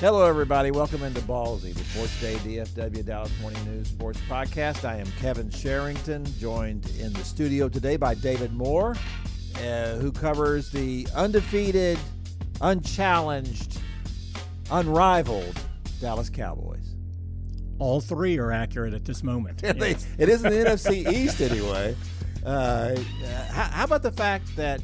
Hello, everybody. Welcome into Ballsy, the Sports Day DFW Dallas Morning News Sports Podcast. I am Kevin Sherrington, joined in the studio today by David Moore, uh, who covers the undefeated, unchallenged, unrivaled Dallas Cowboys. All three are accurate at this moment. Yeah, they- it is in the NFC East anyway. Uh, how, how about the fact that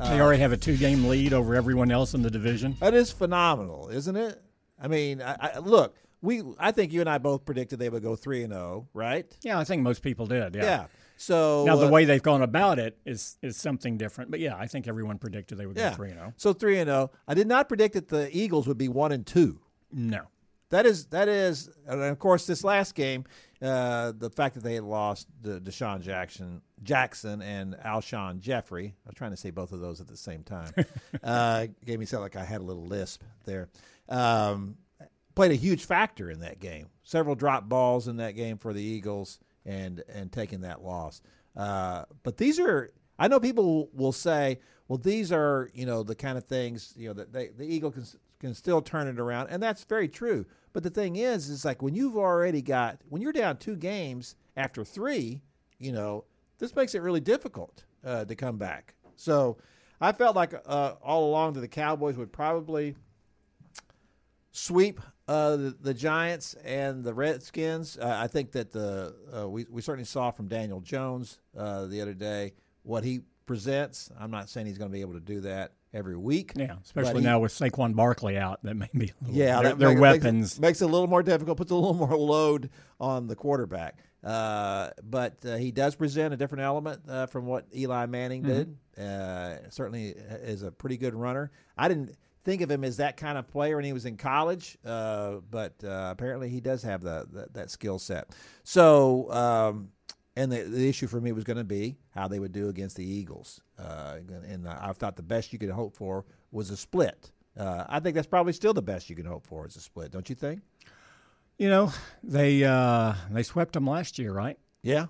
uh, They already have a two game lead over everyone else in the division. that is phenomenal, isn't it? I mean, I, I, look, we I think you and I both predicted they would go three and zero, right? Yeah, I think most people did. Yeah. Yeah. So Now the uh, way they've gone about it is is something different, but yeah, I think everyone predicted they would yeah, go three and oh. zero. so three and zero. I did not predict that the Eagles would be one and two. No, That is that is, and of course, this last game, uh, the fact that they had lost the DeSean Jackson, Jackson and Alshon Jeffery. I was trying to say both of those at the same time. uh, gave me sound like I had a little lisp there. Um, played a huge factor in that game. Several drop balls in that game for the Eagles, and and taking that loss. Uh, but these are, I know people will say, well, these are you know the kind of things you know that they, the Eagle can can still turn it around, and that's very true. But the thing is, is like when you've already got when you're down two games after three, you know this makes it really difficult uh, to come back. So I felt like uh, all along that the Cowboys would probably sweep uh, the, the Giants and the Redskins. Uh, I think that the uh, we we certainly saw from Daniel Jones uh, the other day what he presents. I'm not saying he's going to be able to do that every week. yeah, especially he- now with Saquon Barkley out, that may be. A little, Yeah, their, their weapons. makes it, makes it a little more difficult. Puts a little more load on the quarterback. Uh, but uh, he does present a different element uh, from what Eli Manning did. Uh, certainly is a pretty good runner. I didn't think of him as that kind of player when he was in college, uh, but uh, apparently he does have the, the, that skill set. So. Um, and the, the issue for me was going to be how they would do against the Eagles. Uh, and I thought the best you could hope for was a split. Uh, I think that's probably still the best you can hope for is a split, don't you think? You know, they uh, they swept them last year, right? Yeah,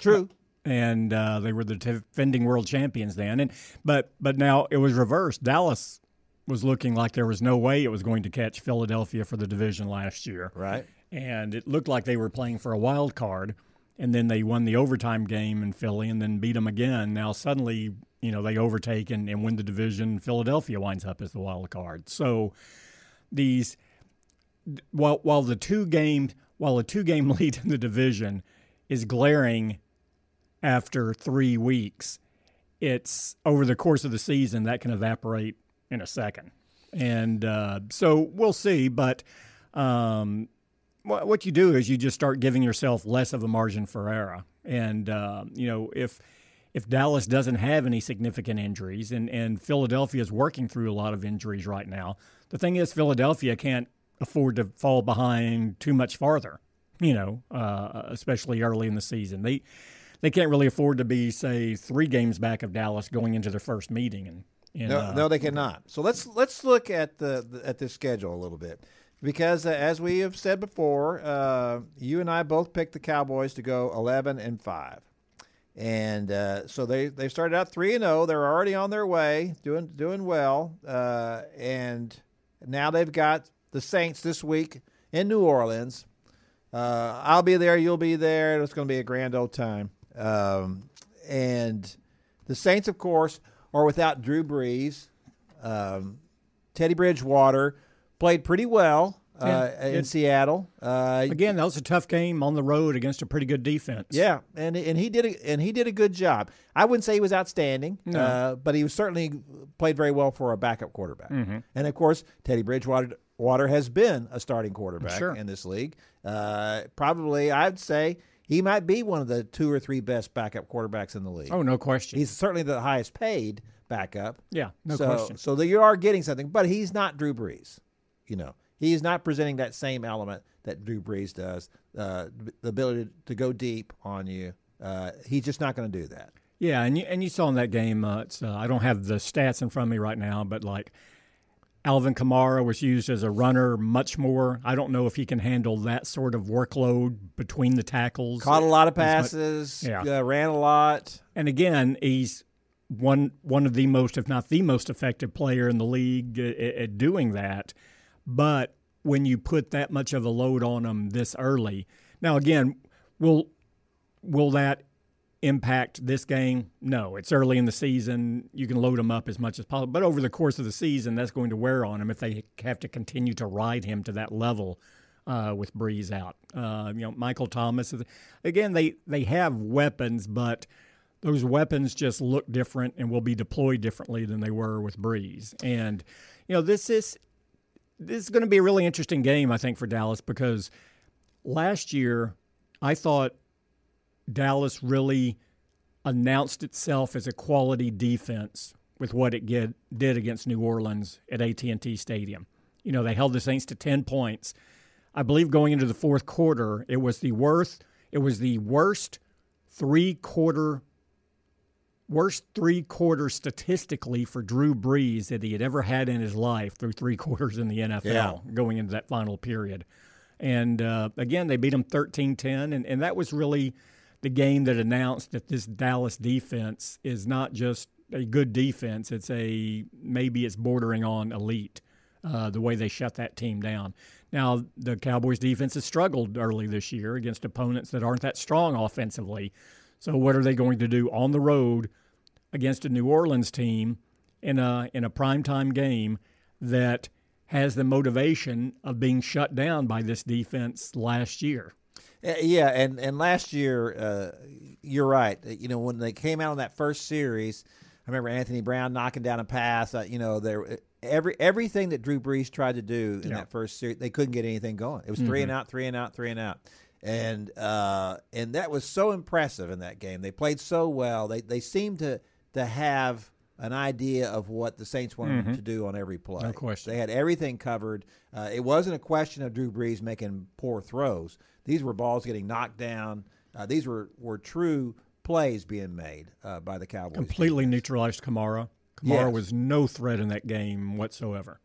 true. and uh, they were the defending world champions then. And but but now it was reversed. Dallas was looking like there was no way it was going to catch Philadelphia for the division last year, Right. and it looked like they were playing for a wild card. And then they won the overtime game in Philly, and then beat them again. Now suddenly, you know, they overtake and, and win the division. Philadelphia winds up as the wild card. So these while while the two game while a two game lead in the division is glaring after three weeks, it's over the course of the season that can evaporate in a second, and uh, so we'll see. But um, what, what you do is you just start giving yourself less of a margin for error, and uh, you know if if Dallas doesn't have any significant injuries, and, and Philadelphia is working through a lot of injuries right now, the thing is, Philadelphia can't afford to fall behind too much farther, you know, uh, especially early in the season. They they can't really afford to be, say, three games back of Dallas going into their first meeting. And, and No, uh, no, they cannot. So let's let's look at the, the at this schedule a little bit, because uh, as we have said before, uh, you and I both picked the Cowboys to go eleven and five, and uh, so they they started out three and zero. They're already on their way, doing doing well, uh, and now they've got the Saints this week in New Orleans. Uh, I'll be there. You'll be there. It's going to be a grand old time. Um, and the Saints, of course, are without Drew Brees. Um, Teddy Bridgewater played pretty well uh, Yeah, in it- Seattle. Uh, Again, that was a tough game on the road against a pretty good defense. yeah, and and he did a, and he did a good job. I wouldn't say he was outstanding, uh, but he was certainly played very well for a backup quarterback. Mm-hmm. And of course, Teddy Bridgewater Water has been a starting quarterback Sure. in this league. Uh, probably, I'd say he might be one of the two or three best backup quarterbacks in the league. Oh, no question. He's certainly the highest paid backup. yeah, no so, question. So that you are getting something, but he's not Drew Brees. You know, he's not presenting that same element that Drew Brees does. Uh, the ability to go deep on you. Uh, he's just not going to do that. Yeah, and you, and you saw in that game. Uh, it's, uh, I don't have the stats in front of me right now, but like Alvin Kamara was used as a runner much more. I don't know if he can handle that sort of workload between the tackles. Caught a lot of As much- passes. Yeah. Uh, ran a lot. And again, he's one one of the most, if not the most effective player in the league at, at doing that. But when you put that much of a load on him this early, now again, will will that impact this game? No, it's early in the season. You can load him up as much as possible, but over the course of the season, that's going to wear on him if they have to continue to ride him to that level uh, with Brees out. Uh, you know, Michael Thomas again. They they have weapons, but those weapons just look different and will be deployed differently than they were with Brees. And you know, this is this is going to be a really interesting game, I think, for Dallas because last year I thought Dallas really announced itself as a quality defense with what it did, did against New Orleans at AT&T Stadium. You know, they held the Saints to 10 points. I believe going into the fourth quarter, it was the worst it was the worst three quarter worst three quarters statistically for Drew Brees that he had ever had in his life through three quarters in the NFL Yeah. going into that final period. And uh, again, they beat him 13 10. And, and that was really the game that announced that this Dallas defense is not just a good defense, it's a maybe it's bordering on elite. Uh, the way they shut that team down. Now, the Cowboys defense has struggled early this year against opponents that aren't that strong offensively. So, what are they going to do on the road against a New Orleans team in a in a primetime game that has the motivation of being shut down by this defense last year? Uh, Yeah, and and last year, uh, you're right. Uh, You know, when they came out in that first series, I remember Anthony Brown knocking down a pass. Uh, you know, there every everything that Drew Brees tried to do in Yeah. that first series, they couldn't get anything going. It was 3 and out, three and out, three and out, and uh, and that was so impressive in that game. They played so well. They they seemed to to have an idea of what the Saints wanted them to do on every play. No question. They had everything covered. Uh, it wasn't a question of Drew Brees making poor throws. These were balls getting knocked down. Uh, these were, were true plays being made uh, by the Cowboys. Completely neutralized Kamara. Kamara Yes. was no threat in that game whatsoever.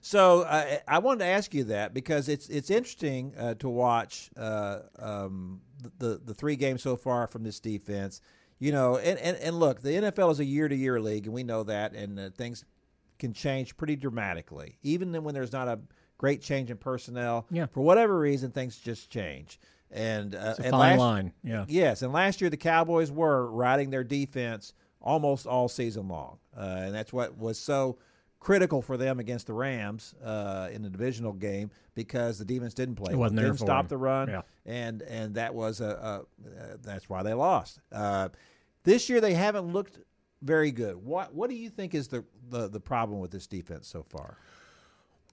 So uh, I wanted to ask you that because it's it's interesting uh, to watch uh, um, the the three games so far from this defense. You know, and, and, and look, the NFL is a year to year league, and we know that, and uh, things can change pretty dramatically. Even then when there's not a great change in personnel, Yeah. for whatever reason, things just change. And uh, It's a and fine last, line. Yeah. Yes, and last year the Cowboys were riding their defense almost all season long, uh, and that's what was so critical for them against the Rams uh, in the divisional game because the Demons didn't play. It wasn't there didn't stop them. the run, Yeah. and and that was a, a that's why they lost. Uh, this year they haven't looked very good. What what do you think is the the, the problem with this defense so far?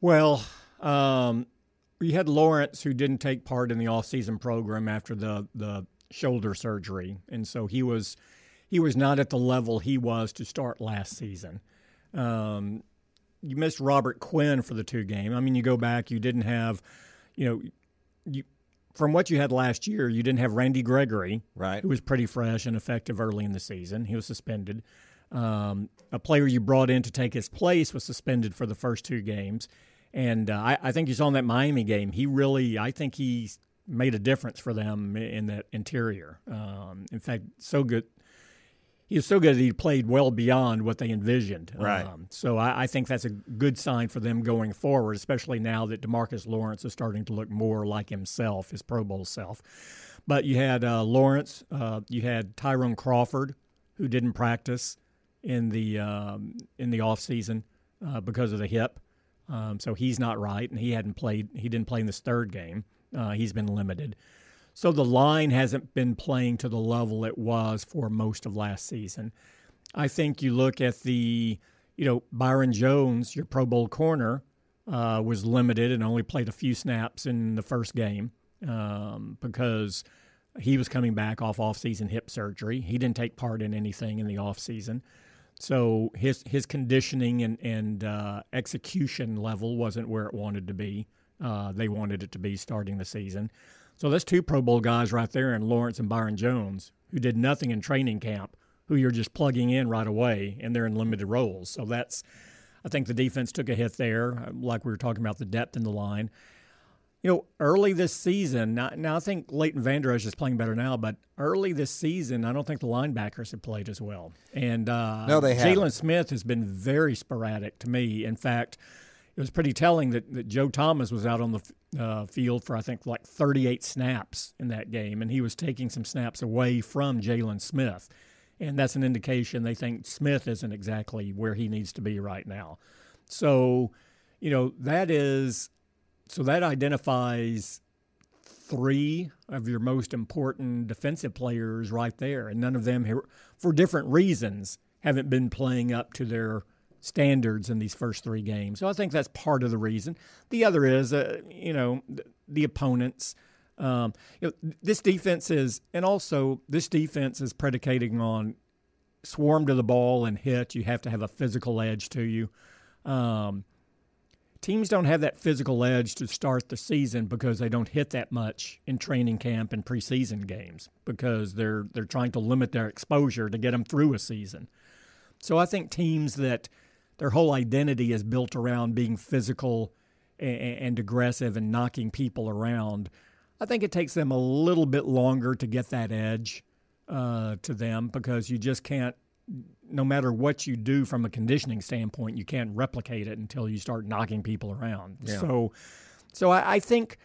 Well, um, we had Lawrence who didn't take part in the off-season program after the the shoulder surgery, and so he was he was not at the level he was to start last season. Um, you missed Robert Quinn for the two game. I mean, you go back, you didn't have, you know, you from what you had last year, you didn't have Randy Gregory, Right. who was pretty fresh and effective early in the season. He was suspended. Um, a player you brought in to take his place was suspended for the first two games. And uh, I, I think you saw in that Miami game, he really, I think he made a difference for them in that interior. Um, in fact, so good. He was so good that he played well beyond what they envisioned. Right. Um, so I, I think that's a good sign for them going forward, especially now that Demarcus Lawrence is starting to look more like himself, his Pro Bowl self. But you had uh, Lawrence, uh, you had Tyrone Crawford, who didn't practice in the um, in the off season uh, because of the hip. um, so he's not right, and he hadn't played. He didn't play in this third game. Uh, he's been limited. So the line hasn't been playing to the level it was for most of last season. I think you look at the, you know, Byron Jones, your Pro Bowl corner, uh, was limited and only played a few snaps in the first game um, because he was coming back off off-season hip surgery. He didn't take part in anything in the off-season. So his his conditioning and and uh, execution level wasn't where it wanted to be. Uh, they wanted it to be starting the season. So that's two Pro Bowl guys right there, in Lawrence and Byron Jones, who did nothing in training camp, who you're just plugging in right away, and they're in limited roles. So that's, I think the defense took a hit there, like we were talking about the depth in the line. You know, early this season, now, now I think Leighton Vander Esch is playing better now, but early this season, I don't think the linebackers have played as well. And uh, no, they Jaylon Smith has been very sporadic to me. In fact, it was pretty telling that, that Joe Thomas was out on the uh, field for I think like 38 snaps in that game, and he was taking some snaps away from Jaylon Smith, and that's an indication they think Smith isn't exactly where he needs to be right now. So, you know, that is so that identifies three of your most important defensive players right there, and none of them, for different reasons, haven't been playing up to their standards in these first three games. So I think that's part of the reason. The other is, uh, you know, the, the opponents. Um, you know, this defense is, and also this defense is predicating on swarm to the ball and hit. You have to have a physical edge to you. Um, teams don't have that physical edge to start the season because they don't hit that much in training camp and preseason games because they're they're trying to limit their exposure to get them through a season. So I think teams that their whole identity is built around being physical and, and aggressive and knocking people around. I think it takes them a little bit longer to get that edge uh, to them because you just can't, no matter what you do from a conditioning standpoint, you can't replicate it until you start knocking people around. Yeah. So, so I, I, think.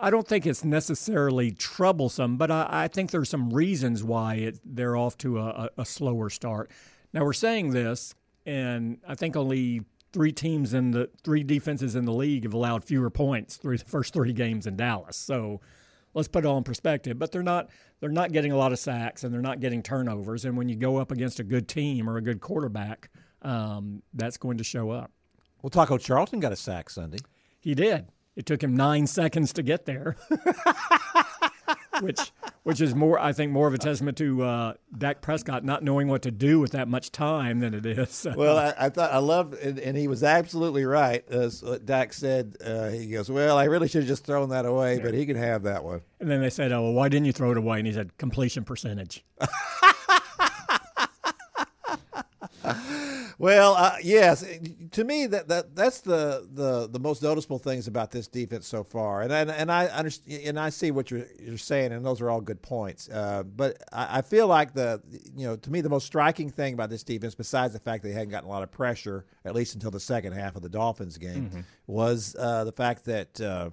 I don't think it's necessarily troublesome, but I, I think there's some reasons why it, they're off to a, a, slower start. Now we're saying this, and I think only three teams in the three defenses in the league have allowed fewer points through the first three games in Dallas. So let's put it all in perspective. But they're not they're not getting a lot of sacks and they're not getting turnovers. And when you go up against a good team or a good quarterback, um, that's going to show up. Well, Taco Charlton got a sack Sunday. He did. It took him nine seconds to get there. which which is more, I think, more of a testament to uh, Dak Prescott not knowing what to do with that much time than it is. well, I, I, thought I loved, and, and, he was absolutely right. As what Dak said, uh, he goes, "Well, I really should have just thrown that away, but he can have that one." And then they said, "Oh, well, why didn't you throw it away?" And he said, "Completion percentage." Well, uh, yes, to me that, that that's the, the, the most noticeable things about this defense so far, and and, and I understand and I see what you're you're saying, and those are all good points. Uh, but I, I, feel like the you know to me the most striking thing about this defense, besides the fact that they hadn't gotten a lot of pressure at least until the second half of the Dolphins game, mm-hmm. was uh, the fact that uh,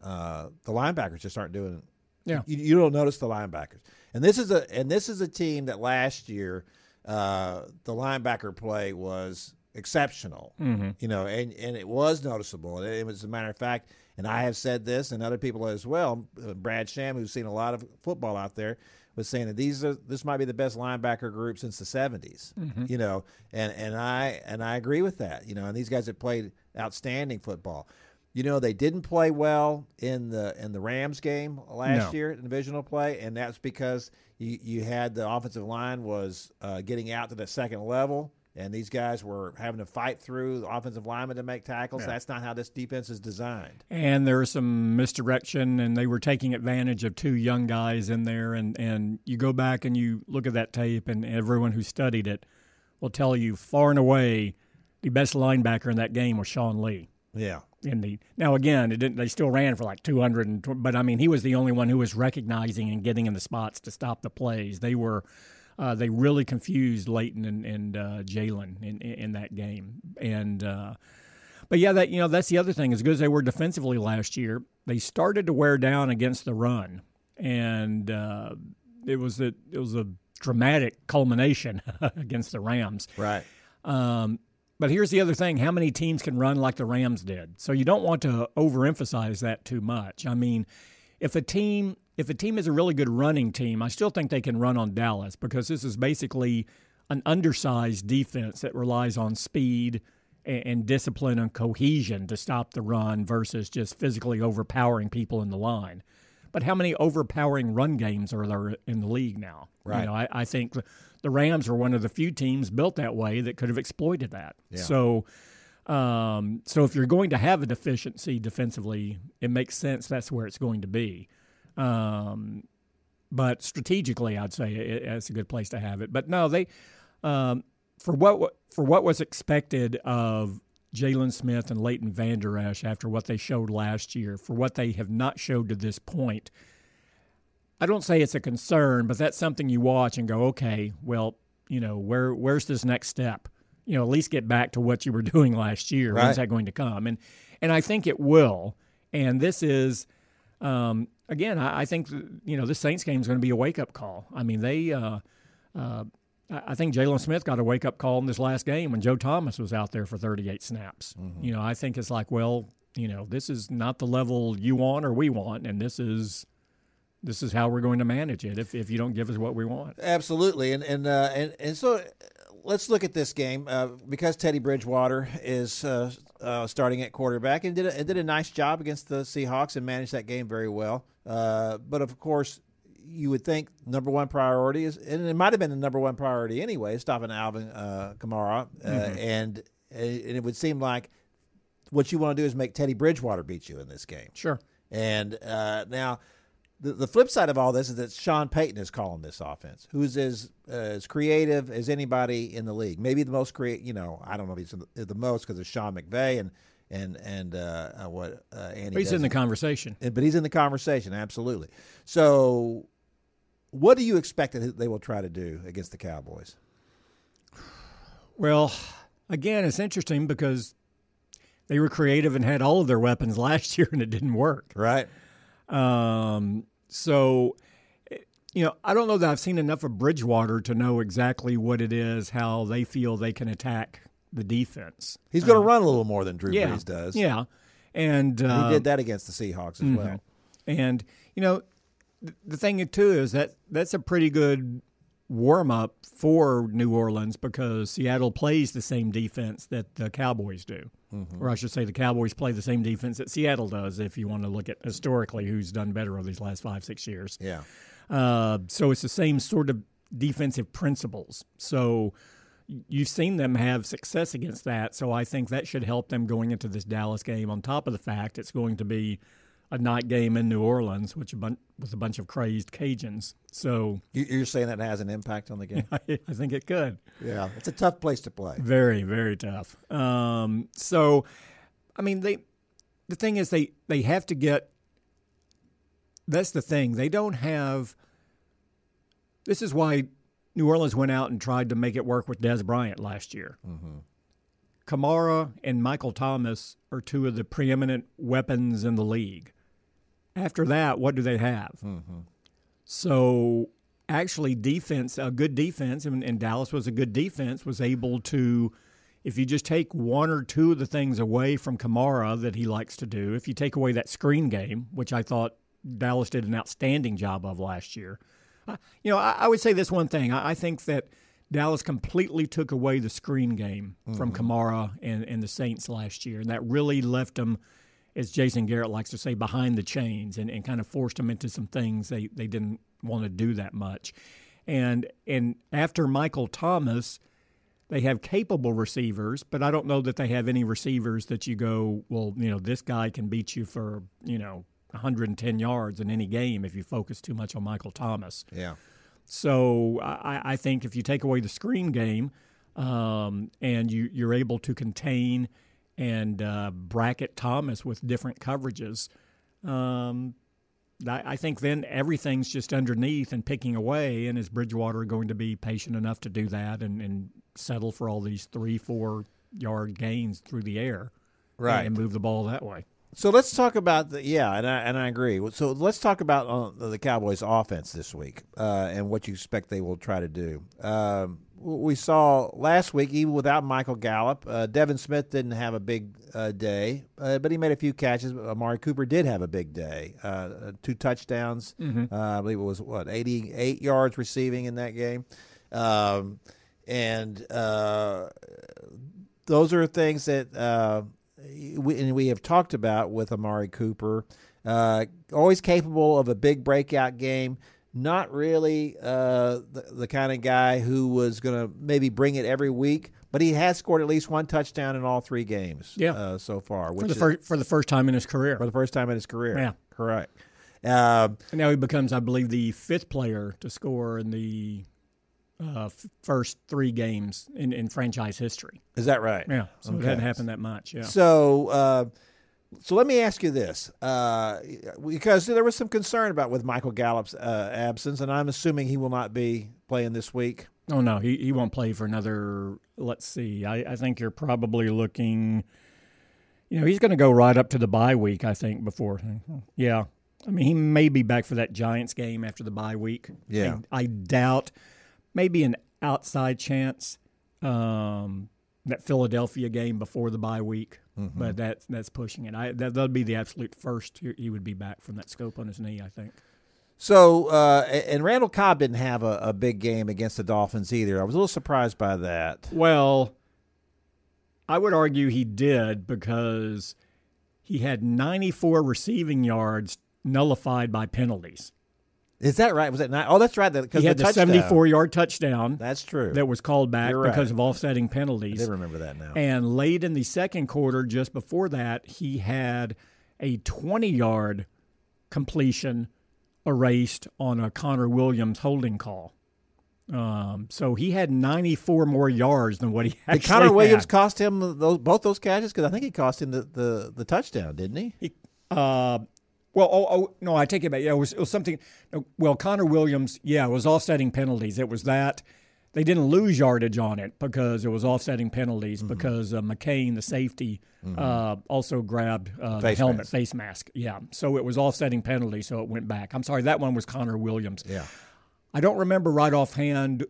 uh, the linebackers just aren't doing. Yeah, you, you don't notice the linebackers, and this is a and this is a team that last year uh, the linebacker play was exceptional. Mm-hmm. You know, and, and it was noticeable. It, it, was a matter of fact, and I have said this, and other people as well. Uh, Brad Sham, who's seen a lot of football out there, was saying that these are this might be the best linebacker group since the 70s. Mm-hmm. You know, and and I and I agree with that. You know, and these guys have played outstanding football. You know, they didn't play well in the in the Rams game last no. year in divisional play, and that's because you you had the offensive line was uh, getting out to the second level, and these guys were having to fight through the offensive linemen to make tackles. Yeah. That's not how this defense is designed. And there was some misdirection, and they were taking advantage of two young guys in there. And and you go back and you look at that tape, and everyone who studied it will tell you far and away the best linebacker in that game was Sean Lee. Yeah. In the now again, it didn't. They still ran for like two hundred, and, but I mean, he was the only one who was recognizing and getting in the spots to stop the plays. They were, uh, they really confused Leighton and, and uh, Jaylon in, in that game. And uh, but yeah, that you know that's the other thing. As good as they were defensively last year, they started to wear down against the run, and uh, it was a it was a dramatic culmination against the Rams. Right. Um, but here's the other thing: how many teams can run like the Rams did? So you don't want to overemphasize that too much. I mean, if a team if a team is a really good running team, I still think they can run on Dallas because this is basically an undersized defense that relies on speed and, and discipline and cohesion to stop the run versus just physically overpowering people in the line. But how many overpowering run games are there in the league now? Right. You know, I, I think the Rams are one of the few teams built that way that could have exploited that. Yeah. So, um, so if you're going to have a deficiency defensively, it makes sense that's where it's going to be. Um, but strategically, I'd say it, it's a good place to have it. But no, they um, for what for what was expected of Jaylon Smith and Leighton Vander Esch after what they showed last year, for what they have not showed to this point. I don't say it's a concern, but that's something you watch and go, okay, well, you know, where where's this next step? You know, at least get back to what you were doing last year. Right. When's that going to come? And and I think it will. And this is, um, again, I, I think you know this Saints game is going to be a wake up call. I mean, they. Uh, uh, I I think Jaylon Smith got a wake up call in this last game when Joe Thomas was out there for 38 snaps. You know, I think it's like, well, you know, this is not the level you want or we want, and this is this is how we're going to manage it if, if you don't give us what we want. Absolutely, and and uh, and and so uh, let's look at this game uh, because Teddy Bridgewater is uh, uh, starting at quarterback and did a, and did a nice job against the Seahawks and managed that game very well. Uh, but of course, you would think number one priority is, and it might have been the number one priority anyway, stopping Alvin uh, Kamara, uh, and and it would seem like what you want to do is make Teddy Bridgewater beat you in this game. Sure. And uh, now, the, the flip side of all this is that Sean Payton is calling this offense, who's as uh, as creative as anybody in the league. Maybe the most creative. You know, I don't know if he's the, the most because of Sean McVay and and and uh, uh, what uh, Andy. But he's in the conversation. but he's in the conversation absolutely. So, what do you expect that they will try to do against the Cowboys? Well, again, it's interesting because they were creative and had all of their weapons last year and it didn't work. Right. Um, so, you know, I don't know that I've seen enough of Bridgewater to know exactly what it is, how they feel they can attack the defense. He's going to run a little more than Drew Yeah, Brees does. yeah, and uh, He did that against the Seahawks as well. And you know, the thing too is that that's a pretty good warm up for New Orleans because Seattle plays the same defense that the Cowboys do, or I should say, the Cowboys play the same defense that Seattle does. If you want to look at historically, who's done better over these last five six years. Yeah. Uh, so it's the same sort of defensive principles. So you've seen them have success against that. So I think that should help them going into this Dallas game. On top of the fact it's going to be a night game in New Orleans, which a bun- with a bunch of crazed Cajuns. So You- You're saying that has an impact on the game? I, think it could. yeah. It's a tough place to play. Very, very tough. Um, so, I mean, they. The thing is, they they have to get. That's the thing. They don't have. This is why New Orleans went out and tried to make it work with Dez Bryant last year. Kamara and Michael Thomas are two of the preeminent weapons in the league. After that, what do they have? So actually, defense, a good defense, and, and Dallas was a good defense, was able to, if you just take one or two of the things away from Kamara that he likes to do, if you take away that screen game, which I thought Dallas did an outstanding job of last year, uh, you know, I, I would say this one thing. I, I think that Dallas completely took away the screen game from Kamara and, and the Saints last year, and that really left them, as Jason Garrett likes to say, behind the chains and, and kind of forced them into some things they, they didn't want to do that much. And and after Michael Thomas, they have capable receivers, but I don't know that they have any receivers that you go, well, you know, this guy can beat you for, you know, 110 yards in any game if you focus too much on Michael Thomas. Yeah. So I, I think if you take away the screen game um, and you, you're able to contain and uh, bracket Thomas with different coverages, um, I, I think then everything's just underneath and picking away. And is Bridgewater going to be patient enough to do that and, and settle for all these three, four yard gains through the air? Right. And move the ball that way. So let's talk about the yeah, and I and I agree. So let's talk about uh, the Cowboys' offense this week uh, and what you expect they will try to do. Um, we saw last week, even without Michael Gallup, uh, Devin Smith didn't have a big uh, day, uh, but he made a few catches. Amari Cooper did have a big day, uh, two touchdowns. Mm-hmm. Uh, I believe it was what eighty-eight yards receiving in that game, um, and uh, those are things that we, and we have talked about with Amari Cooper. always capable of a big breakout game not really uh, the, the kind of guy who was going to maybe bring it every week, but he has scored at least one touchdown in all three games yeah. uh, so far. for the, fir- for the first time in his career. For the first time in his career. Yeah. Correct. Uh, now he becomes, I believe, the fifth player to score in the uh, f- first three games in, in franchise history. Is that right? Yeah. So okay. it hadn't happened that much. Yeah. So uh, so let me ask you this, uh, because there was some concern about with Michael Gallup's uh, absence, and I'm assuming he will not be playing this week. Oh no, he he won't play for another. Let's see, I, I think you're probably looking. You know, he's going to go right up to the bye week. I think before. Yeah, I mean, he may be back for that Giants game after the bye week. Yeah, I, I doubt. Maybe an outside chance. Um, that Philadelphia game before the bye week, mm-hmm. but that's that's pushing it. I that would be the absolute first he would be back from that scope on his knee. I think. So, uh, and Randall Cobb didn't have a, a, big game against the Dolphins either. I was a little surprised by that. Well, I would argue he did because he had 94 receiving yards nullified by penalties. Is that right? Was that not? Oh, that's right. Because he had the, the 74 yard touchdown. That's true. That was called back because of offsetting penalties. I remember that now. And late in the second quarter, just before that, he had a 20 yard completion erased on a Connor Williams holding call. Um, so he had 94 more yards than what he actually had. Did Connor Williams had. cost him those, both those catches? Because I think he cost him the, the, the touchdown, didn't he? he uh, well, oh, oh, no, I take it back. Yeah, it was, it was something. Well, Connor Williams, yeah, it was offsetting penalties. It was that they didn't lose yardage on it because it was offsetting penalties mm-hmm. because uh, McCain, the safety, mm-hmm. uh, also grabbed uh, the helmet, mask. face mask. Yeah, so it was offsetting penalties, so it went back. I'm sorry, that one was Connor Williams. Yeah, I don't remember right offhand.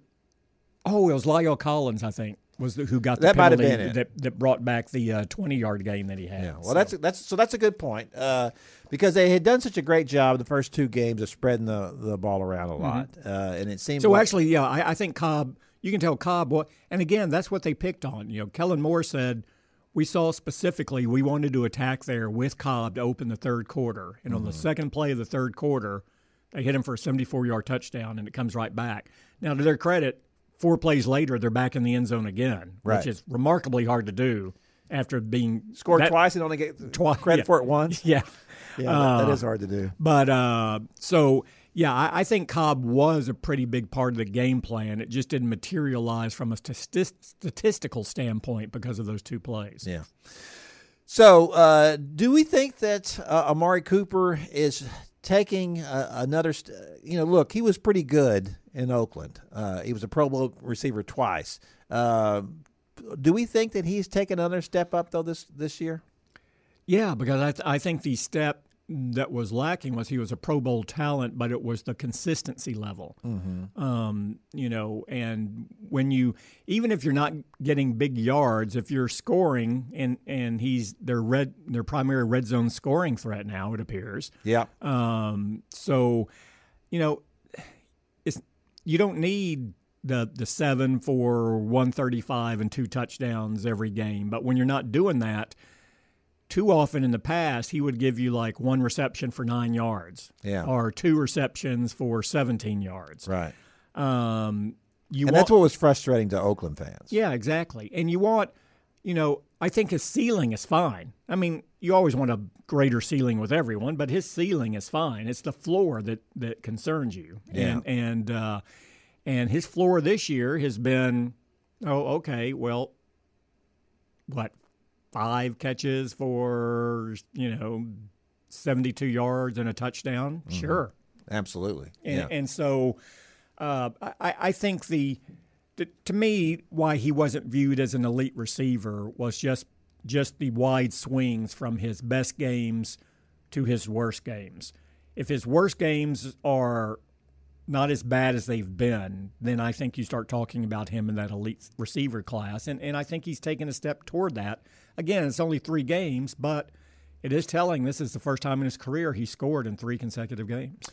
Oh, it was La'el Collins, I think was the, who got the that penalty might have been that, that brought back the uh, 20 yard game that he had. Yeah, well, so. that's that's so that's a good point uh, because they had done such a great job the first two games of spreading the, the ball around a mm-hmm. lot, mm-hmm. uh, and it seemed so. Like, actually, yeah, I, I, think Cobb. You can tell Cobb what, and again, that's what they picked on. You know, Kellen Moore said we saw specifically we wanted to attack there with Cobb to open the third quarter, and mm-hmm. on the mm-hmm. second play of the third quarter, they hit him for a 74 yard touchdown, and it comes right back. Now, to their credit, four plays later, they're back in the end zone again, right. which is remarkably hard to do after being scored that, twice and only get twice, credit yeah. for it once. Yeah, yeah, uh, that is hard to do. But uh, so yeah, I, I, think Cobb was a pretty big part of the game plan. It just didn't materialize from a st- statistical standpoint because of those two plays. Yeah. So, uh, do we think that uh, Amari Cooper is taking uh, another? St- you know, look, he was pretty good in Oakland. Uh, he was a Pro Bowl receiver twice. Uh, do we think that he's taken another step up though this this year? Yeah, because I, th- I think the step that was lacking was he was a Pro Bowl talent, but it was the consistency level. Mm-hmm. Um, you know, and when you even if you're not getting big yards, if you're scoring and and he's their red their primary red zone scoring threat now, it appears. Yeah. Um, so, you know, it's you don't need the the seven for one thirty five and two touchdowns every game, but when you're not doing that too often in the past, he would give you like one reception for nine yards, yeah, or two receptions for seventeen yards, right. Um, you and want, that's what was frustrating to Oakland fans. Yeah, exactly. And you want, you know, I think his ceiling is fine. I mean, you always want a greater ceiling with everyone, but his ceiling is fine. It's the floor that that concerns you. Yeah. And and uh, and his floor this year has been, oh, okay, well, what five catches for you know 72 yards and a touchdown mm-hmm. sure absolutely and, yeah. and so uh, I, I think the, the to me why he wasn't viewed as an elite receiver was just just the wide swings from his best games to his worst games if his worst games are not as bad as they've been, then I think you start talking about him in that elite receiver class. And, and I think he's taken a step toward that. Again, it's only three games, but it is telling this is the first time in his career he scored in three consecutive games.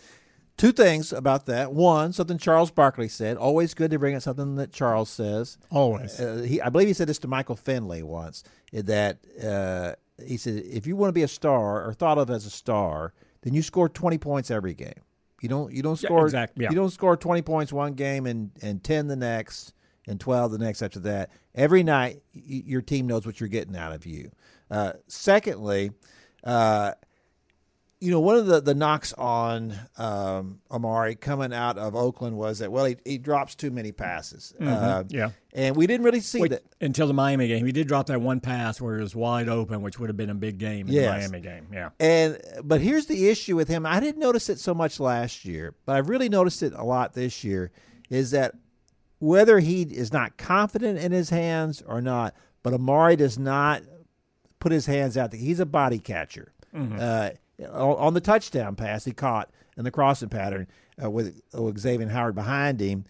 Two things about that. One, something Charles Barkley said. Always good to bring up something that Charles says. Always. Uh, he, I believe he said this to Michael Finley once. That uh, he said, if you want to be a star or thought of as a star, then you score twenty points every game. You don't. You don't score. Yeah, exactly, yeah. You don't score twenty points one game and and ten the next and twelve the next after that. Every night, y- your team knows what you're getting out of you. Uh, secondly. Uh, you know, one of the, the knocks on um, Amari coming out of Oakland was that, well, he, he drops too many passes. Uh, yeah. And we didn't really see Wait, that. until the Miami game, he did drop that one pass where it was wide open, which would have been a big game in Yes. the Miami game. Yeah. And but here's the issue with him. I didn't notice it so much last year, but I've really noticed it a lot this year. Is that whether he is not confident in his hands or not, but Amari does not put his hands out. He's a body catcher. Uh, on the touchdown pass he caught in the crossing pattern uh, with, with Xavier Howard behind him,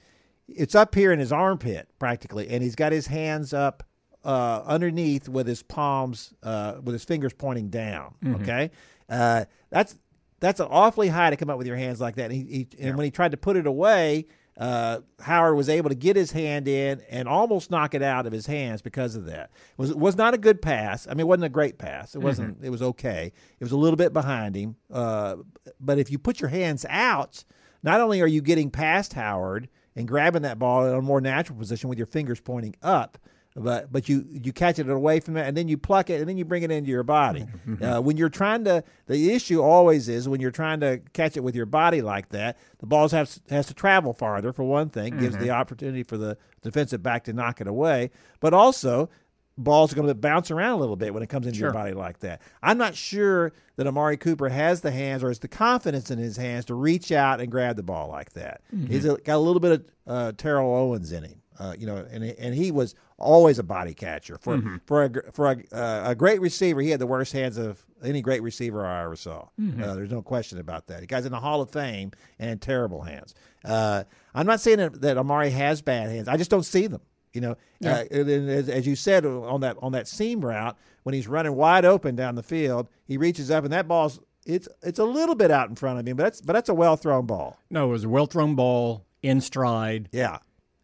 it's up here in his armpit practically, and he's got his hands up uh, underneath with his palms, uh, with his fingers pointing down. Okay, uh, that's that's awfully high to come up with your hands like that. And, he, he, and when he tried to put it away, uh, Howard was able to get his hand in and almost knock it out of his hands because of that. It was was not a good pass. I mean, it wasn't a great pass. It wasn't. It was okay. It was a little bit behind him. Uh, but if you put your hands out, not only are you getting past Howard and grabbing that ball in a more natural position with your fingers pointing up, but but you you catch it away from it and then you pluck it and then you bring it into your body. Uh, when you're trying to, the issue always is when you're trying to catch it with your body like that, the ball has has to travel farther for one thing, gives the opportunity for the defensive back to knock it away, but also balls are going to bounce around a little bit when it comes into your body like that. I'm not sure that Amari Cooper has the hands or has the confidence in his hands to reach out and grab the ball like that. He's got a little bit of uh, Terrell Owens in him. Uh, you know, and and he was always a body catcher for for a for a, uh, a great receiver. He had the worst hands of any great receiver I ever saw. Uh, there's no question about that. The guy's in the Hall of Fame and in terrible hands. Uh, I'm not saying that, that Amari has bad hands. I just don't see them. You know, uh, and then as, as you said on that on that seam route when he's running wide open down the field, he reaches up and that ball's it's it's a little bit out in front of him, but that's but that's a well thrown ball. No, it was a well thrown ball in stride Yeah,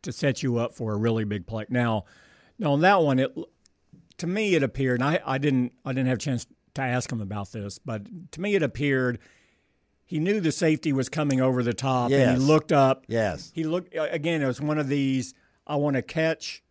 to set you up for a really big play. Now, now on that one, it to me it appeared, and I, I didn't I didn't have a chance to ask him about this, but to me it appeared he knew the safety was coming over the top, and he looked up. yes, He looked again. It was one of these. I want to catch,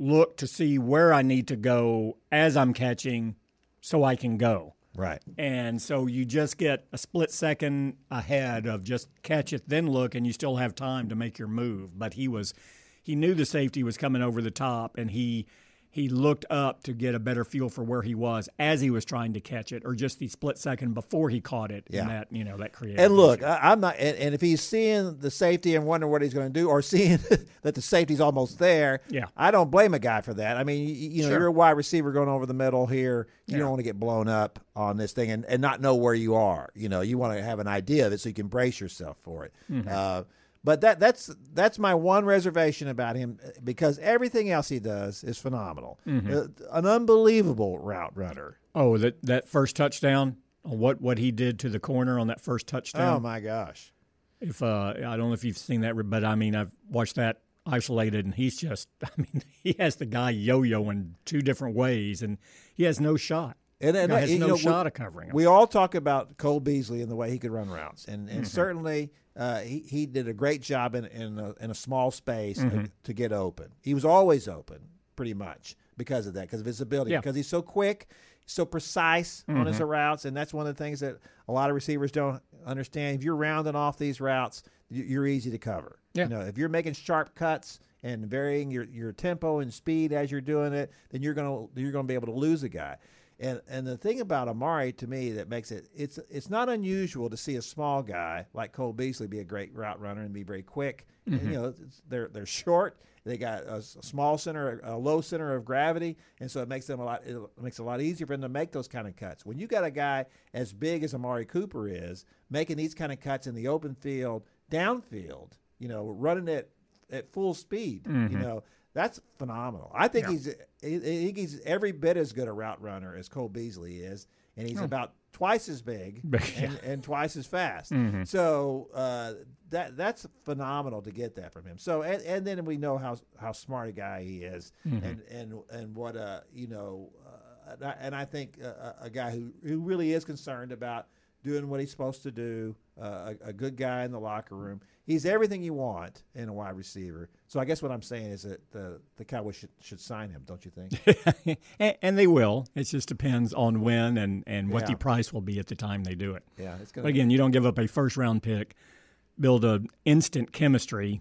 look to see where I need to go as I'm catching, so I can go. Right. And so you just get a split second ahead of just catch it, then look, and you still have time to make your move. But he was, he knew the safety was coming over the top, and he he looked up to get a better feel for where he was as he was trying to catch it, or just the split second before he caught it. Yeah. And that you know that created. And look, I, I'm not. And, and if he's seeing the safety and wondering what he's going to do, or seeing that the safety's almost there, Yeah. I don't blame a guy for that. I mean, you, you know, Sure. you're a wide receiver going over the middle here. You Yeah. don't want to get blown up on this thing and, and not know where you are. You know, you want to have an idea of it so you can brace yourself for it. Mm-hmm. Uh, but that that's that's my one reservation about him uh, because everything else he does is phenomenal. Mm-hmm. Uh, an unbelievable route runner. oh, that that first touchdown. What what he did to the corner on that first touchdown. Oh my gosh. if uh, I don't know if you've seen that, but I mean, I've watched that isolated, and he's just, I mean, he has the guy yo-yoing two different ways, and he has no shot. And, and has no know, we- shot of covering him. We all talk about Cole Beasley and the way he could run routes, and Mm-hmm. and certainly uh, he he did a great job in in a, in a small space Mm-hmm. to get open. He was always open, pretty much because of that, because of his ability, Yeah. Mm-hmm. because he's so quick, so precise on his routes, and that's one of the things that a lot of receivers don't understand. If you're rounding off these routes, you- you're easy to cover. Yeah. You know, if you're making sharp cuts and varying your, your tempo and speed as you're doing it, then you're gonna you're gonna be able to lose a guy. And and the thing about Amari to me that makes it it's it's not unusual to see a small guy like Cole Beasley be a great route runner and be very quick. And, you know, they're they're short. They got a, small center, a low center of gravity, and so it makes them a lot. It makes it a lot easier for them to make those kind of cuts. When you got a guy as big as Amari Cooper is making these kind of cuts in the open field downfield, you know, running at at full speed, Mm-hmm. you know, that's phenomenal. I think he's I think he's every bit as good a route runner as Cole Beasley is, and he's about twice as big yeah. and, and twice as fast. Mm-hmm. So uh, that that's phenomenal to get that from him. So and, and then we know how how smart a guy he is, Mm-hmm. and and and what a you know, uh, and, I, and I think uh, a guy who who really is concerned about doing what he's supposed to do, uh, a, a good guy in the locker room. He's everything you want in a wide receiver. So I guess what I'm saying is that the the Cowboys should should sign him, don't you think? and, and they will. It just depends on when and, and what the price will be at the time they do it. yeah, it's But gonna. again, you don't give up a first round pick, build an instant chemistry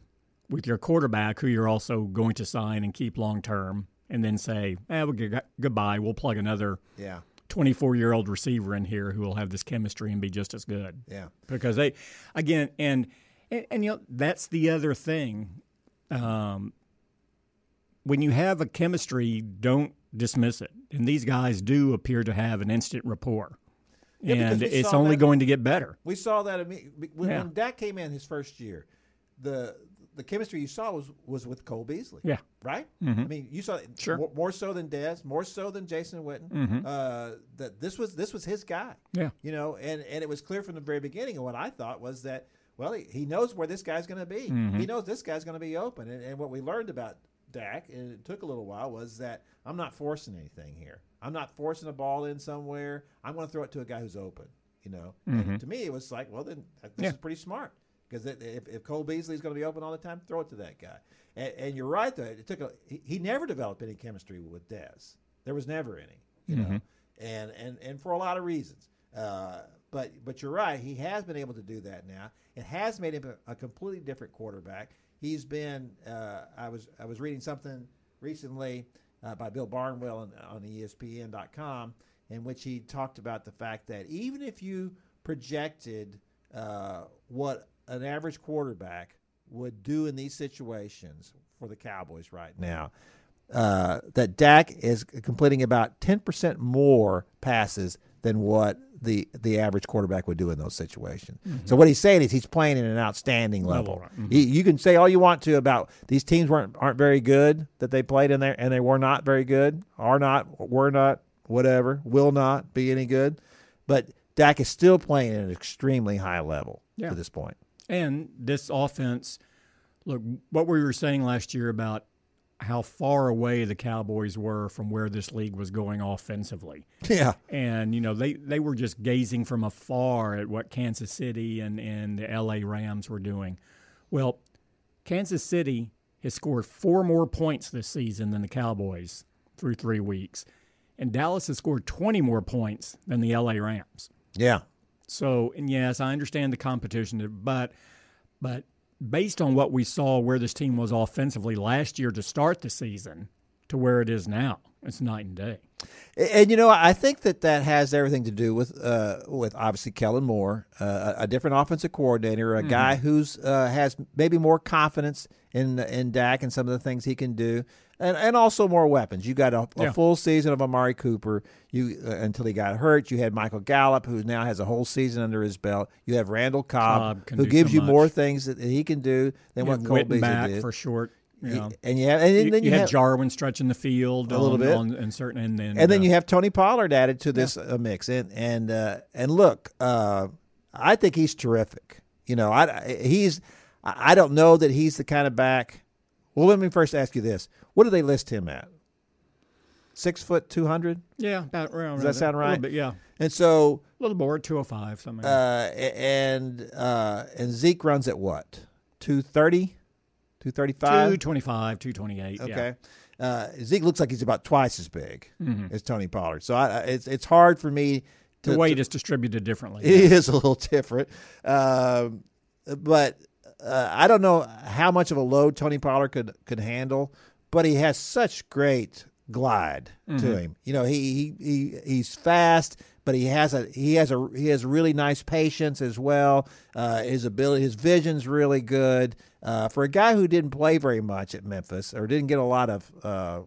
with your quarterback who you're also going to sign and keep long term, and then say, eh, well, g- goodbye. We'll plug another yeah, 24 year old receiver in here who will have this chemistry and be just as good. yeah, Because they, again, and, and, and you know, that's the other thing. Um, when you have a chemistry, don't dismiss it. And these guys do appear to have an instant rapport. Yeah, and it's only that- going to get better. We saw that when, Yeah. when Dak came in his first year. The the chemistry you saw was was with Cole Beasley. Yeah. right. I mean, you saw Sure. more, more so than Dez, more so than Jason Witten. Uh, that this was this was his guy. Yeah. you know, and and it was clear from the very beginning. And what I thought was that well, he, he knows where this guy's going to be. He knows this guy's going to be open. And, and what we learned about Dak, and it took a little while, was that I'm not forcing anything here. I'm not forcing a ball in somewhere. I'm going to throw it to a guy who's open. You know, and to me, it was like, well, then uh, this Yeah. is pretty smart because if, if Cole Beasley's going to be open all the time, throw it to that guy. And, and you're right, though. It took a he, he never developed any chemistry with Dez. There was never any, you know, and and and for a lot of reasons. Uh, but but you're right. He has been able to do that now. It has made him a, completely different quarterback. He's been. Uh, I was I was reading something recently uh, by Bill Barnwell on, on ESPN.com in which he talked about the fact that even if you projected uh, what an average quarterback would do in these situations for the Cowboys right now, uh, that Dak is completing about 10% more passes than what the the average quarterback would do in those situations. Mm-hmm. So what he's saying is he's playing at an outstanding level. Level, mm-hmm. right. You, you can say all you want to about these teams weren't aren't very good that they played in there, and they were not very good, are not, were not, whatever, will not be any good. But Dak is still playing at an extremely high level Yeah. to this point. And this offense, look, what we were saying last year about how far away the Cowboys were from where this league was going offensively. Yeah, And, you know, they, they were just gazing from afar at what Kansas City and, and the LA Rams were doing. Well, Kansas City has scored four more points this season than the Cowboys through three weeks. And Dallas has scored 20 more points than the LA Rams. yeah, So, and yes, I understand the competition, but but based on what we saw where this team was offensively last year to start the season to where it is now, it's night and day. And, and, you know, I think that that has everything to do with uh, with obviously Kellen Moore, uh, a different offensive coordinator, a guy who's uh, has maybe more confidence in in Dak and some of the things he can do, and and also more weapons. You got a, a Yeah. full season of Amari Cooper. You uh, until he got hurt. You had Michael Gallup, who now has a whole season under his belt. You have Randall Cobb, Cobb who gives so you more things that he can do than You what Cole Beasley did. for short. You know. and you have, and then You, you, you had have, Jarwin stretching the field A little on, bit. on, and certain, and then and then uh, you have Tony Pollard added to this uh, mix, and and uh, and look, uh, I think he's terrific. You know, I he's I I don't know that he's the kind of back. Well, let me first ask you this: What do they list him at? Six foot two hundred, yeah, about around Does that sound A right? little bit, yeah, and so a little more, two hundred five, something. uh, and uh, and Zeke runs at what 230, 235? two twenty five, two twenty eight. Okay. Uh, Zeke looks like he's about twice as big as Tony Pollard. So I, it's it's hard for me to. The weight to- is distributed differently. it is a little different, um, but uh, I don't know how much of a load Tony Pollard could could handle. But he has such great glide to him. You know, he, he he he's fast, but he has a he has a he has really nice patience as well. Uh, his ability, his vision's really good. Uh, for a guy who didn't play very much at Memphis or didn't get a lot of uh,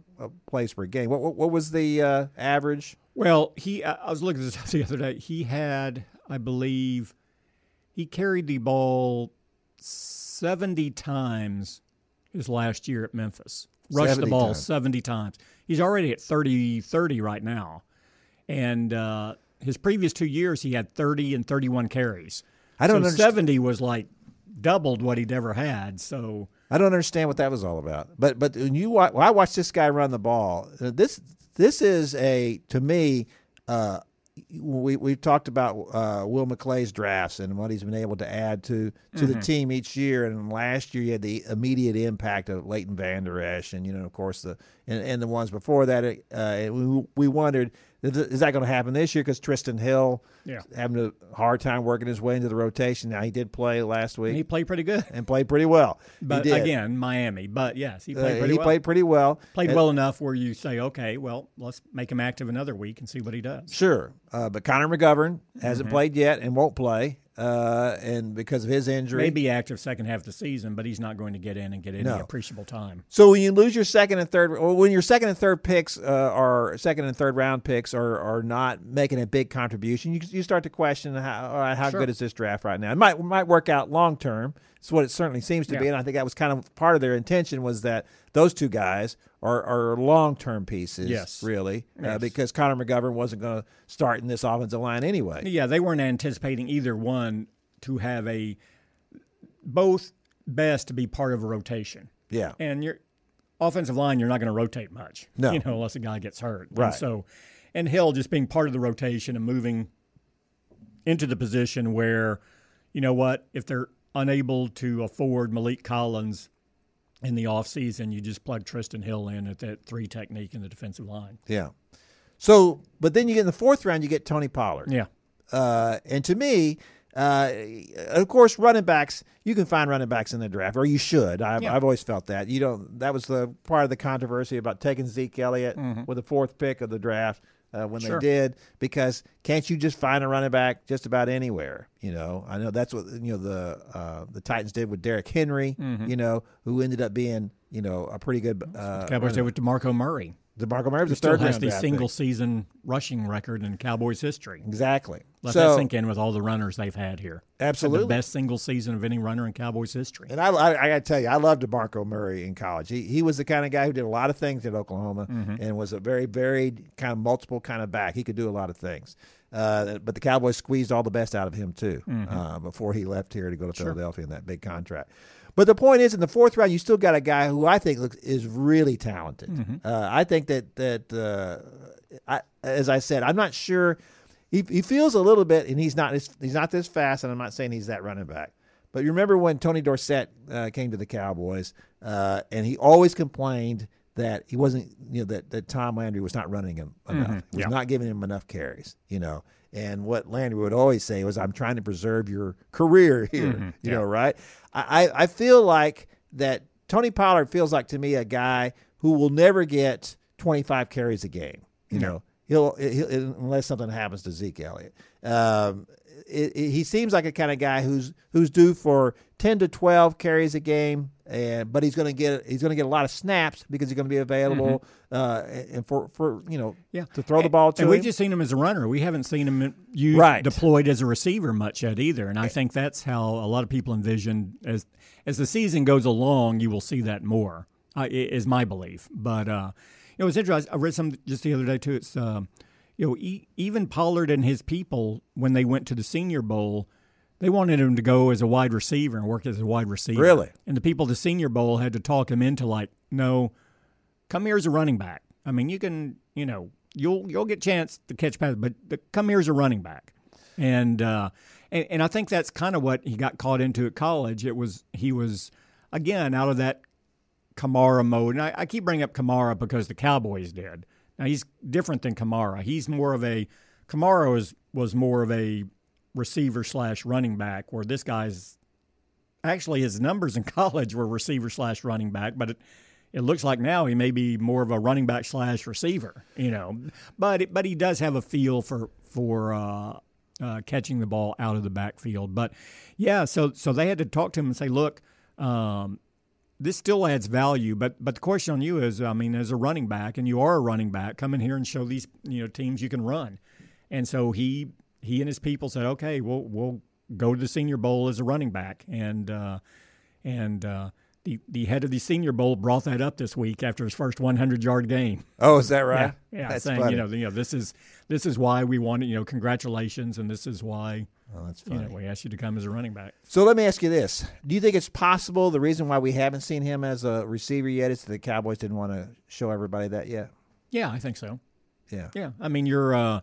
plays per game, what, what what was the uh, average? Well, he I I was looking at this the other day. He had, I believe, he carried the ball 70 times his last year at Memphis. Rushed the ball times. 70 times. He's already at 30 30 right now. And uh, his previous two years, he had 30 and 31 carries. I don't so understand. 70 was like doubled what he'd ever had. So I don't understand what that was all about. But but when you wa- when I watch this guy run the ball, uh, this this is a to me. Uh, we we've talked about uh, Will McClay's drafts and what he's been able to add to to the team each year. And last year, you had the immediate impact of Leighton Vander Esch, and you know, of course, the and, and the ones before that. Uh, we we wondered is that going to happen this year because Trysten Hill Yeah. having a hard time working his way into the rotation. Now he did play last week he played pretty good. and played pretty well. But again, Miami. But yes, he Uh, played pretty he well. played pretty well. Played And- well enough where you say, okay, well, let's make him active another week and see what he does. Sure, uh, but Connor McGovern Mm-hmm. hasn't played yet and won't play, uh, and because of his injury. Maybe active second half of the season, but he's not going to get in and get any No. appreciable time. So when you lose your second and third, or when your second and third picks uh, are second and third round picks are, are not making a big contribution, you you start to question how right, how Sure. good is this draft right now? It might might work out long term. It's what it certainly seems to be, and I think that was kind of part of their intention was that those two guys are, are long term pieces. Yes. really, uh, because Connor McGovern wasn't going to start in this offensive line anyway. Yeah, they weren't anticipating either one to have a both best to be part of a rotation. Yeah, And your offensive line, you're not going to rotate much. No. You know, unless a guy gets hurt. Right. And so, and Hill just being part of the rotation and moving into the position where, you know what, if they're unable to afford Maliek Collins in the offseason, you just plug Trysten Hill in at that three technique in the defensive line. yeah. So, but then you get in the fourth round, you get Tony Pollard. Yeah. Uh, and to me, uh, of course, running backs you can find running backs in the draft, or you should. I've, Yeah. I've always felt that you don't. That was the part of the controversy about taking Zeke Elliott with the fourth pick of the draft uh, when. Sure. they did, because can't you just find a running back just about anywhere? You know, I know that's what you know the uh, the Titans did with Derrick Henry. Mm-hmm. You know, who ended up being you know a pretty good. Uh, Cowboys did with DeMarco Murray. DeMarco Murray was He a still third has the single pick. season rushing record in Cowboys history. Exactly. Let so that sink in with all the runners they've had here. Absolutely. The best single season of any runner in Cowboys history. And I, I, I got to tell you, I loved DeMarco Murray in college. He, he was the kind of guy who did a lot of things at Oklahoma Mm-hmm. and was a very varied, kind of multiple kind of back. He could do a lot of things. Uh, but the Cowboys squeezed all the best out of him, too, Mm-hmm. uh, before he left here to go to Philadelphia in that big contract. But the point is, in the fourth round, you still got a guy who I think looks, is really talented. Mm-hmm. Uh, I think that, that uh, I, as I said, I'm not sure. He, he feels a little bit, and he's not he's not this fast, and I'm not saying he's that running back. But you remember when Tony Dorsett uh, came to the Cowboys, uh, and he always complained that he wasn't, you know, that, that Tom Landry was not running him enough, was Mm-hmm. yeah. not giving him enough carries, you know. And what Landry would always say was, "I'm trying to preserve your career here," Mm-hmm. you know, right? I, I I feel like that Tony Pollard feels like to me a guy who will never get 25 carries a game, you know. He'll, he'll unless something happens to Zeke Elliott. Um, it, it- he seems like a kind of guy who's who's due for ten to twelve carries a game, and but he's going to get he's going to get a lot of snaps because he's going to be available uh, and for for you know Yeah. to throw the ball to and him. we've just seen him as a runner. We haven't seen him used, Right. deployed as a receiver much yet either. And I think that's how a lot of people envision as as the season goes along, you will see that more. Uh, is my belief. But uh, know, it's interesting. I read some just the other day too. It's um, you know, e- even Pollard and his people when they went to the Senior Bowl. They wanted him to go as a wide receiver and work as a wide receiver. Really? And the people at the Senior Bowl had to talk him into like, no, come here as a running back. I mean, you can, you know, you'll you'll get a chance to catch passes, but the, come here as a running back. And, uh, and and I think that's kind of what he got caught into at college. It was he was again out of that Kamara mode, and I, I keep bringing up Kamara because the Cowboys did. Now he's different than Kamara. He's more of a Kamara was was more of a receiver slash running back, where this guy's actually his numbers in college were receiver slash running back, but it, it looks like now he may be more of a running back slash receiver, you know. But it, but he does have a feel for for uh, uh, catching the ball out of the backfield. But yeah, so so they had to talk to him and say, look. Um, this still adds value, but but the question on you is, I mean, as a running back, and you are a running back, come in here and show these you know teams you can run. And so he he and his people said, okay, we'll we'll go to the Senior Bowl as a running back, and uh, and uh, the the head of the Senior Bowl brought that up this week after his first 100 yard game. Oh, is that right? Yeah, yeah That's saying funny. you know you know this is this is why we wanted you know congratulations, and this is why oh, that's you funny. know we asked you to come as a running back. So let me ask you this: Do you think it's possible the reason why we haven't seen him as a receiver yet is that the Cowboys didn't want to show everybody that yet? Yeah, I think so. Yeah. Yeah, I mean you're, uh,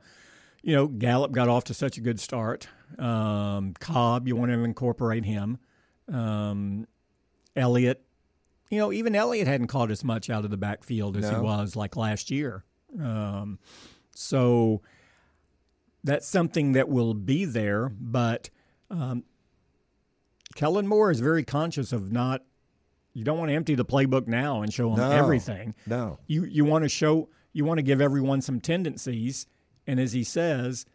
you know, Gallup got off to such a good start. Um, Cobb, you want to incorporate him. Um, Elliott, you know, even Elliott hadn't caught as much out of the backfield as he was like last year. Um, so that's something that will be there, but um, Kellen Moore is very conscious of not. You don't want to empty the playbook now and show them No. everything No. you you want to show you want to give everyone some tendencies and as he says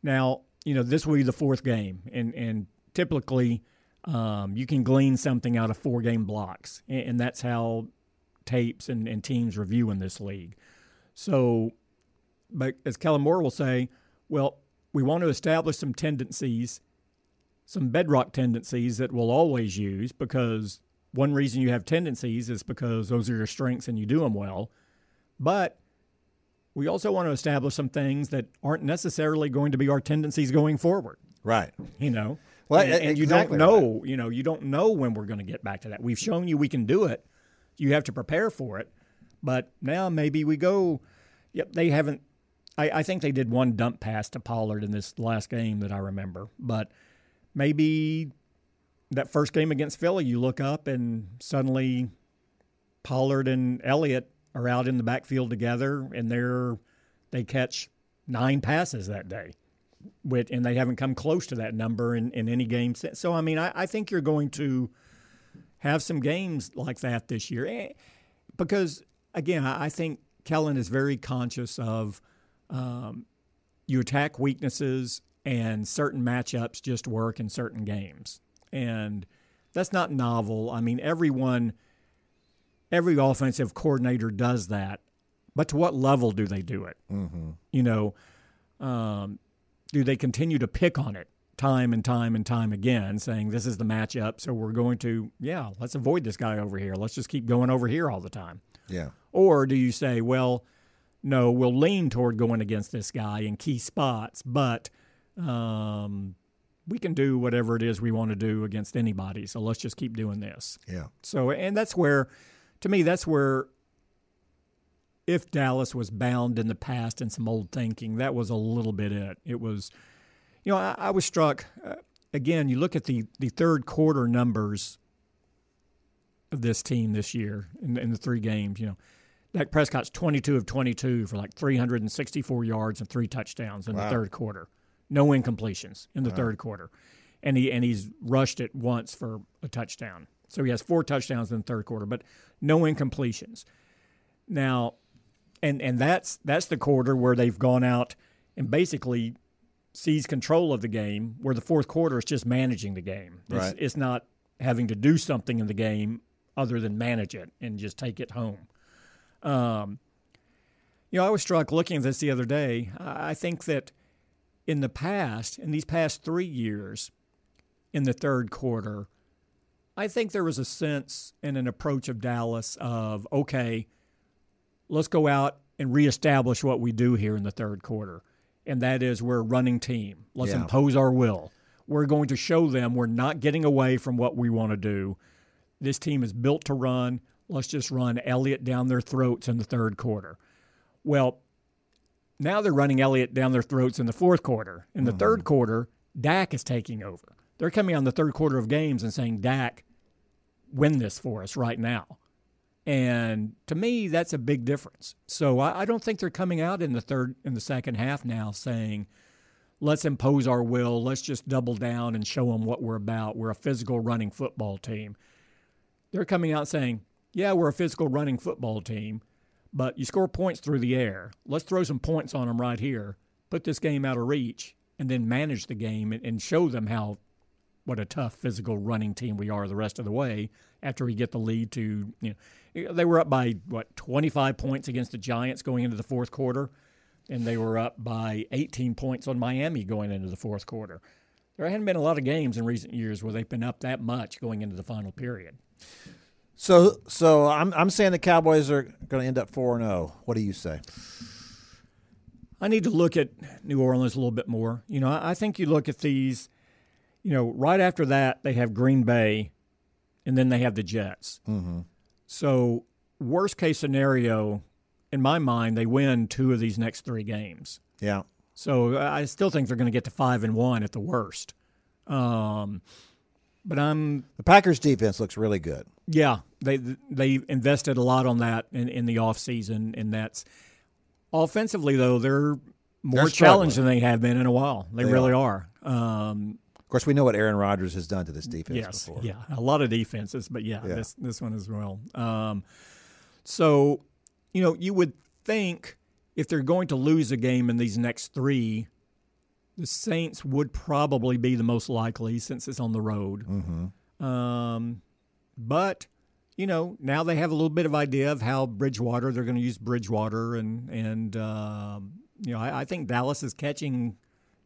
now you know this will be the fourth game and and typically um, you can glean something out of four game blocks and, and that's how tapes and, and teams review in this league so but as Kellen Moore will say well we want to establish some tendencies some bedrock tendencies that we'll always use because one reason you have tendencies is because those are your strengths and you do them well. But we also want to establish some things that aren't necessarily going to be our tendencies going forward. Right. You know, Well, and, and you don't know. You know, you don't know when we're going to get back to that. We've shown you we can do it. You have to prepare for it. But now maybe we go. Yep, they haven't. I, I think they did one dump pass to Pollard in this last game that I remember. But maybe that first game against Philly, you look up and suddenly Pollard and Elliott are out in the backfield together, and they're they catch nine passes that day, with and they haven't come close to that number in, in any game since. So I mean, I, I think you're going to have some games like that this year, Eh, because again, I I think Kellen is very conscious of um, you attack weaknesses and certain matchups just work in certain games. And that's not novel. I mean, everyone, every offensive coordinator does that. But to what level do they do it? Mm-hmm. You know, um, do they continue to pick on it time and time and time again, saying this is the matchup, so we're going to, yeah, let's avoid this guy over here. Let's just keep going over here all the time. Yeah. Or do you say, well, no, we'll lean toward going against this guy in key spots, but um, we can do whatever it is we want to do against anybody. So let's just keep doing this. Yeah. So, and that's where, to me, that's where, if Dallas was bound in the past in some old thinking, that was a little bit it. It was, you know, I, I was struck. Uh, again, you look at the the third quarter numbers of this team this year in, in the three games. You know, Dak Prescott's 22 of 22 for like 364 yards and three touchdowns in Wow. the third quarter. No incompletions in the third quarter, and he and he's rushed it once for a touchdown. So he has four touchdowns in the third quarter, but no incompletions. Now, and and that's that's the quarter where they've gone out and basically seized control of the game. Where the fourth quarter is just managing the game. It's, Right. it's not having to do something in the game other than manage it and just take it home. Um, you know, I was struck looking at this the other day. I think that in the past, in these past three years, in the third quarter, I think there was a sense and an approach of Dallas of, okay, let's go out and reestablish what we do here in the third quarter. And that is we're a running team. Let's Yeah. impose our will. We're going to show them we're not getting away from what we want to do. This team is built to run. Let's just run Elliott down their throats in the third quarter. Well, now they're running Elliott down their throats in the fourth quarter. In the mm-hmm. third quarter, Dak is taking over. They're coming on the third quarter of games and saying, Dak, win this for us right now. And to me, that's a big difference. So I, I don't think they're coming out in the third in the second half now saying, let's impose our will, let's just double down and show them what we're about. We're a physical running football team. They're coming out saying, yeah, we're a physical running football team, but you score points through the air. Let's throw some points on them right here, put this game out of reach, and then manage the game and, and show them how what a tough physical running team we are the rest of the way after we get the lead to you know they were up by what 25 points against the Giants going into the fourth quarter and they were up by 18 points on Miami going into the fourth quarter. there hadn't been a lot of games in recent years where they've been up that much going into the final period. So, so I'm I'm saying the Cowboys are going to end up four and zero. What do you say? I need to look at New Orleans a little bit more. You know, I, I think you look at these. You know, right after that they have Green Bay, and then they have the Jets. Mm-hmm. So, worst case scenario, in my mind, they win two of these next three games. Yeah. So I still think they're going to get to five and one at the worst. Um, but I'm The Packers defense looks really good. Yeah they they invested a lot on that in, in the off season, and that's offensively though they're more They're challenged than they have been in a while. They, They really are. Um, Of course, we know what Aaron Rodgers has done to this defense yes, before. yeah, a lot of defenses, but yeah, Yeah. this this one as well. Um, so you know you would think if they're going to lose a game in these next three, the Saints would probably be the most likely since it's on the road. Mm-hmm. Um, but you know now they have a little bit of idea of how Bridgewater they're going to use Bridgewater and and um, you know I, I think Dallas is catching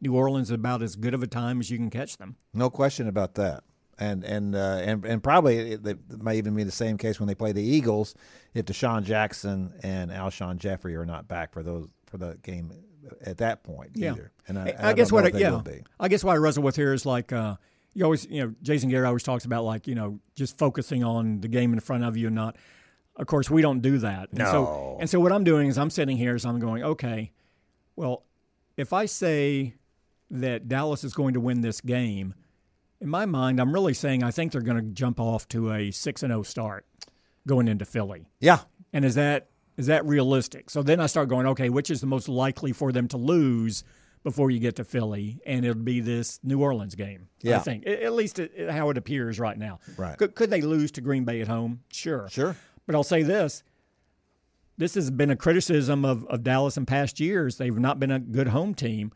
New Orleans about as good of a time as you can catch them. No question about that. And and uh, and and probably it, it may even be the same case when they play the Eagles if DeSean Jackson and Alshon Jeffery are not back for those for the game at that point Yeah. either. And I, I, I guess what I, yeah. I guess what I wrestle with here is like uh, you always you know Jason Garrett always talks about like you know just focusing on the game in front of you and not. Of course, we don't do that. And No. So, and so what I'm doing is I'm sitting here, so I'm going, okay, well, if I say that Dallas is going to win this game, in my mind, I'm really saying I think they're going to jump off to a six and zero start going into Philly. Yeah, And is that is that realistic? So then I start going, okay, which is the most likely for them to lose before you get to Philly? And it'll be this New Orleans game. Yeah. I think at least how it appears right now. Right. Could, could they lose to Green Bay at home? Sure. sure. But I'll say this: this has been a criticism of, of Dallas in past years. They've not been a good home team.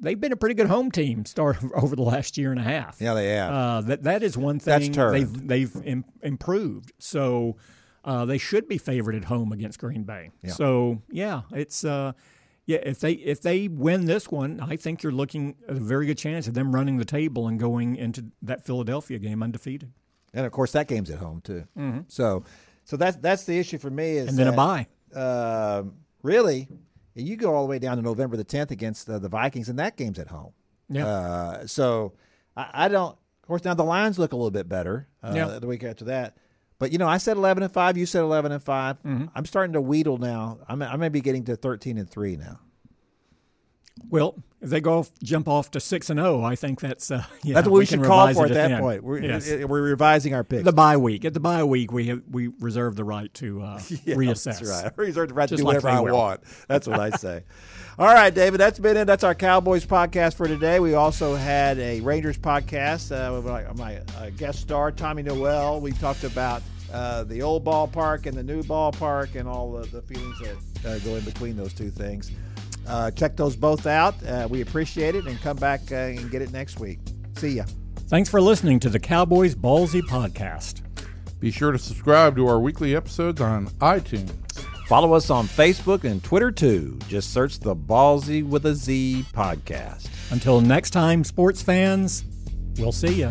They've been a pretty good home team start over the last year and a half. Yeah, they have. Uh, that that is one That's thing turned. they've they've Im- improved. So uh, they should be favored at home against Green Bay. Yeah. So yeah, it's uh, yeah. If they if they win this one, I think you're looking at a very good chance of them running the table and going into that Philadelphia game undefeated, and of course, that game's at home too. So, so that's that's the issue for me. Is Mm-hmm. and then a that, bye. um, really, you go all the way down to November the 10th against uh, the Vikings, and that game's at home. Yeah. Uh, so I, I don't. Of course, now the Lions look a little bit better uh, Yeah. the week after that. But you know, I said 11 and five. You said 11 and 5 Mm-hmm. I'm starting to wheedle now. I'm I may be getting to 13 and three now. Well, if they go off, jump off to six and zero, I think that's uh, yeah, That's what we, can should call for at that point. We're, Yes. we're revising our picks. the bye week. At the bye week, we have, we reserve the right to uh, Yeah, reassess. That's right. I reserve the right to do like whatever I will. want. That's what I say. All right, David. That's been it. That's our Cowboys podcast for today. We also had a Rangers podcast uh, with my, my uh, guest star Tommy Noel. We talked about uh, the old ballpark and the new ballpark and all the, the feelings that uh, go in between those two things. Uh, check those both out. Uh, we appreciate it, and come back uh, and get it next week. See ya. Thanks for listening to the Cowboys Ballzy podcast. Be sure to subscribe to our weekly episodes on iTunes. Follow us on Facebook and Twitter too. Just search the Ballzy with a Z podcast. Until next time, sports fans, we'll see you.